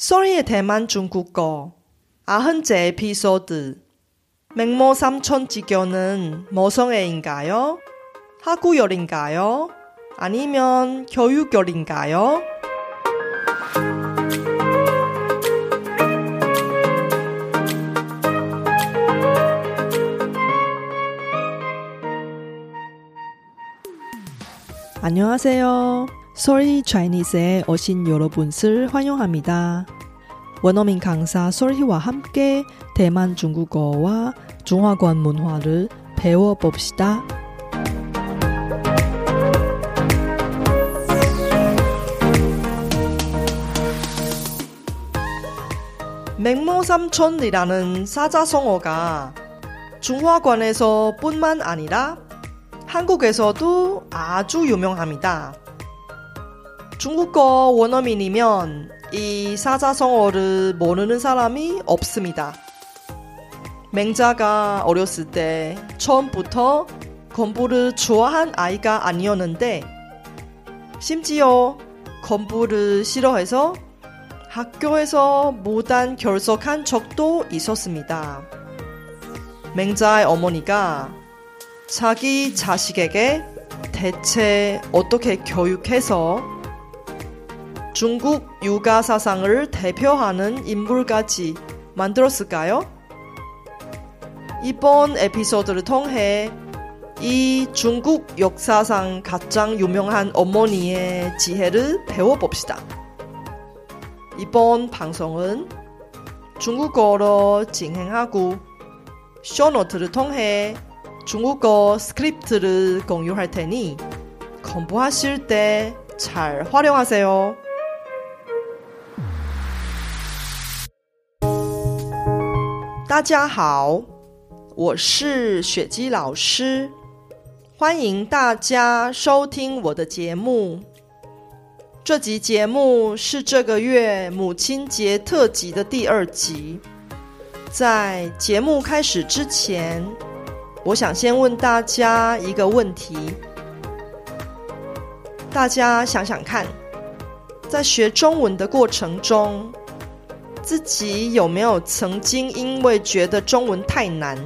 소리의 대만 중국어 아흔째 에피소드 맹모 삼촌 지교는 모성애인가요? 학구열인가요? 아니면 교육열인가요? 안녕하세요. 소리 차이니스에 오신 여러분을 환영합니다. 원어민 강사 소리와 함께 대만 중국어와 중화권 문화를 배워봅시다. 맹모삼촌이라는 사자성어가 중화권에서 뿐만 아니라 한국에서도 아주 유명합니다. 중국어 원어민이면 이 사자성어를 모르는 사람이 없습니다. 맹자가 어렸을 때 처음부터 공부를 좋아한 아이가 아니었는데 심지어 공부를 싫어해서 학교에서 무단 결석한 적도 있었습니다. 맹자의 어머니가 자기 자식에게 대체 어떻게 교육해서 중국 육아 사상을 대표하는 인물까지 만들었을까요? 이번 에피소드를 통해 이 중국 역사상 가장 유명한 어머니의 지혜를 배워봅시다. 이번 방송은 중국어로 진행하고 쇼노트를 통해 중국어 스크립트를 공유할 테니 공부하실 때 잘 활용하세요. 大家好，我是雪姬老师，欢迎大家收听我的节目。这集节目是这个月母亲节特辑的第二集。在节目开始之前，我想先问大家一个问题：大家想想看，在学中文的过程中，自己有没有曾经因为觉得中文太难，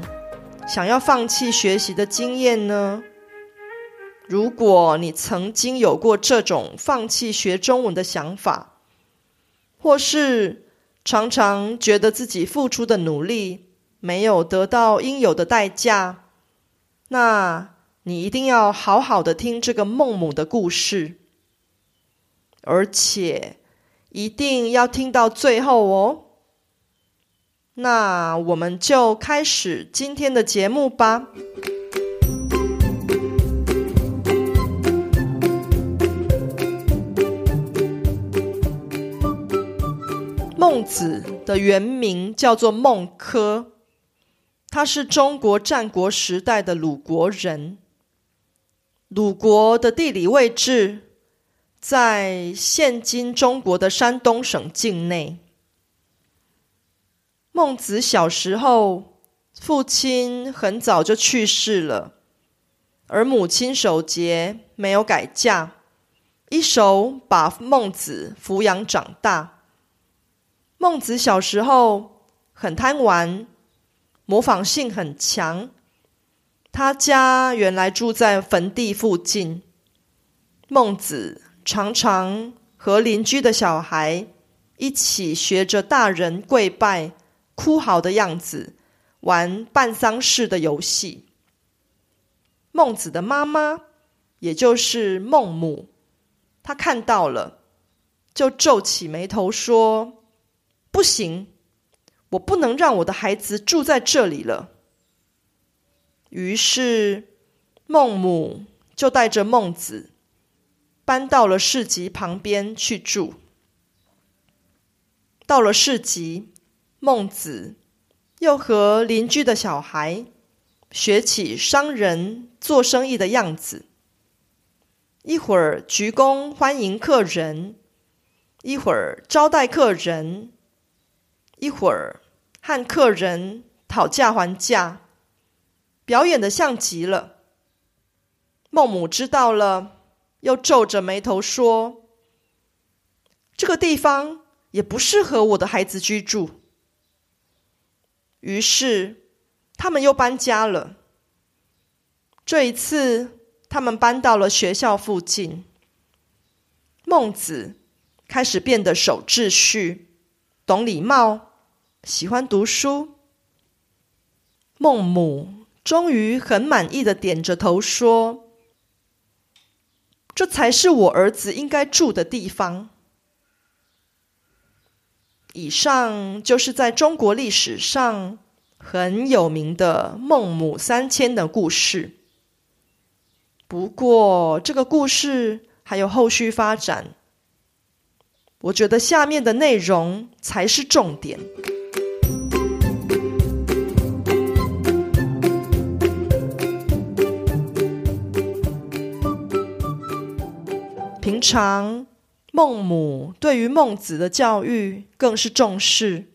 想要放弃学习的经验呢？如果你曾经有过这种放弃学中文的想法，或是常常觉得自己付出的努力没有得到应有的代价，那你一定要好好的听这个孟母的故事，而且一定要听到最后哦。那我们就开始今天的节目吧。孟子的原名叫做孟轲，他是中国战国时代的鲁国人。鲁国的地理位置在现今中国的山东省境内。孟子小时候，父亲很早就去世了，而母亲守节没有改嫁，一手把孟子抚养长大。孟子小时候很贪玩，模仿性很强。他家原来住在坟地附近，孟子常常和邻居的小孩一起学着大人跪拜、哭嚎的样子，玩办丧事的游戏。孟子的妈妈，也就是孟母，她看到了，就皱起眉头说。不行，我不能让我的孩子住在这里了。于是，孟母就带着孟子搬到了市集旁边去住。到了市集，孟子又和邻居的小孩学起商人做生意的样子，一会儿鞠躬欢迎客人，一会儿招待客人。一会儿和客人讨价还价，表演的像极了。孟母知道了，又皱着眉头说：“这个地方也不适合我的孩子居住。于是，他们又搬家了。这一次，他们搬到了学校附近。孟子开始变得守秩序、懂礼貌、喜欢读书。孟母终于很满意的点着头说：“这才是我儿子应该住的地方。”以上就是在中国历史上很有名的孟母三迁的故事。不过，这个故事还有后续发展，我觉得下面的内容才是重点。常。孟母对于孟子的教育更是重视，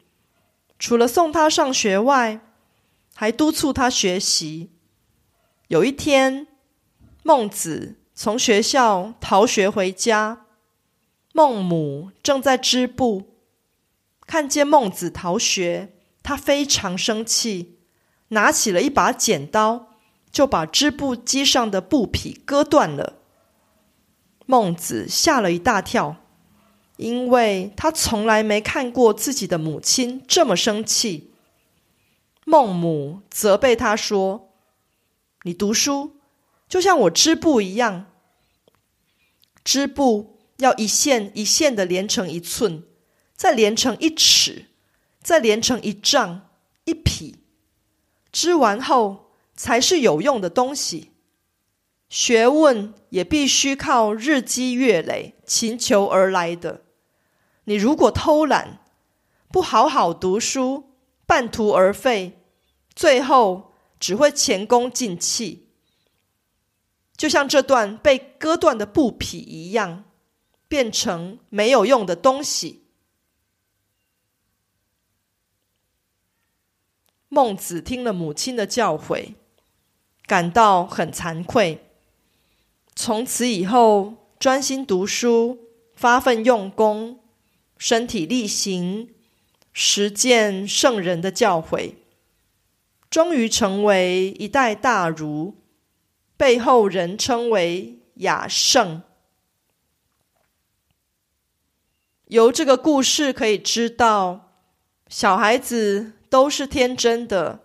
除了送他上学外，还督促他学习。有一天，孟子从学校逃学回家，孟母正在织布，看见孟子逃学，他非常生气，拿起了一把剪刀，就把织布机上的布匹割断了。孟子吓了一大跳，因为他从来没看过自己的母亲这么生气。孟母责备他说：“你读书就像我织布一样，织布要一线一线的连成一寸，再连成一尺，再连成一丈一匹，织完后才是有用的东西。”学问也必须靠日积月累、勤求而来的。你如果偷懒，不好好读书，半途而废，最后只会前功尽弃，就像这段被割断的布匹一样，变成没有用的东西。孟子听了母亲的教诲，感到很惭愧。从此以后，专心读书，发奋用功，身体力行，实践圣人的教诲，终于成为一代大儒，被后人称为雅圣。由这个故事可以知道，小孩子都是天真的，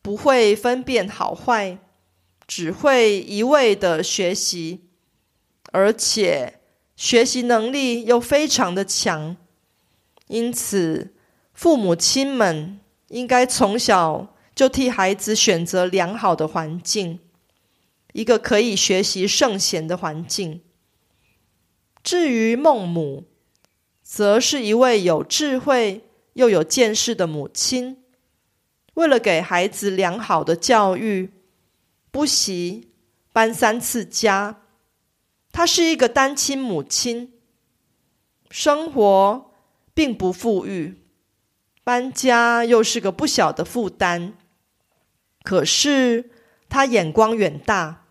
不会分辨好坏。只会一味的学习，而且学习能力又非常的强，因此父母亲们应该从小就替孩子选择良好的环境，一个可以学习圣贤的环境。至于孟母，则是一位有智慧又有见识的母亲，为了给孩子良好的教育。不惜搬三次家，她是一个单亲母亲，生活并不富裕，搬家又是个不小的负担。可是她眼光远大，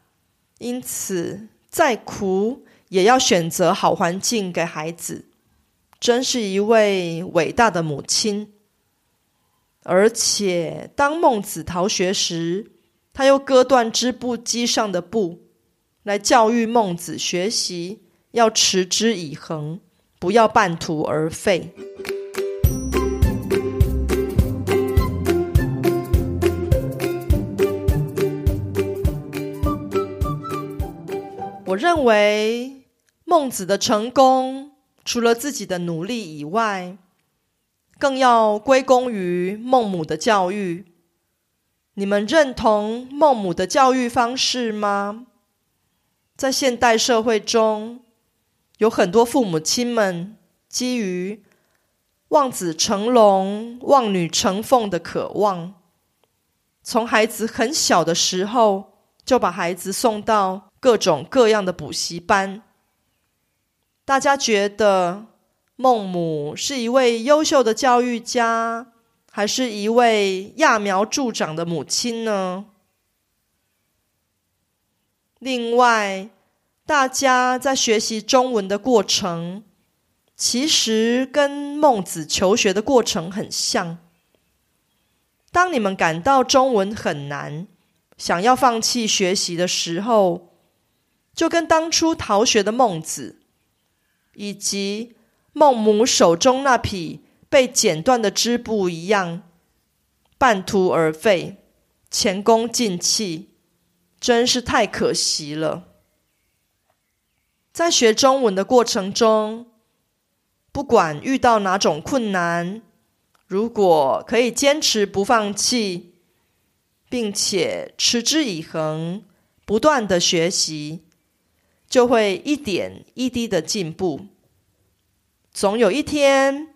因此再苦也要选择好环境给孩子，真是一位伟大的母亲。而且当孟子逃学时，他又割断织布机上的布，来教育孟子学习要持之以恒，不要半途而废。我认为孟子的成功，除了自己的努力以外，更要归功于孟母的教育。你们认同孟母的教育方式吗？在现代社会中，有很多父母亲们基于望子成龙、望女成凤的渴望，从孩子很小的时候就把孩子送到各种各样的补习班。大家觉得孟母是一位优秀的教育家。还是一位揠苗助长的母亲呢？另外，大家在学习中文的过程，其实跟孟子求学的过程很像。当你们感到中文很难，想要放弃学习的时候，就跟当初逃学的孟子，以及孟母手中那匹被剪断的织布一样，半途而废，前功尽弃，真是太可惜了。在学中文的过程中，不管遇到哪种困难，如果可以坚持不放弃，并且持之以恒，不断的学习，就会一点一滴的进步。总有一天，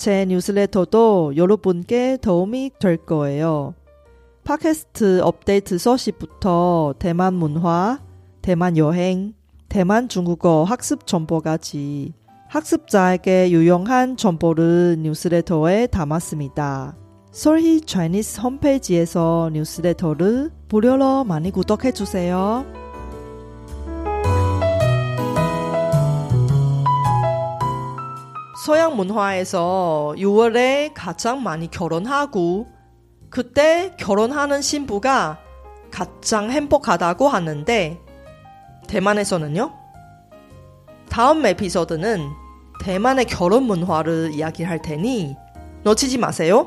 제 뉴스레터도 여러분께 도움이 될 거예요. 팟캐스트 업데이트 소식부터 대만 문화, 대만 여행, 대만 중국어 학습 정보까지 학습자에게 유용한 정보를 뉴스레터에 담았습니다. 솔희 차이니스 홈페이지에서 뉴스레터를 무료로 많이 구독해 주세요. 서양 문화에서 6월에 가장 많이 결혼하고 그때 결혼하는 신부가 가장 행복하다고 하는데 대만에서는요? 다음 에피소드는 대만의 결혼 문화를 이야기할 테니 놓치지 마세요.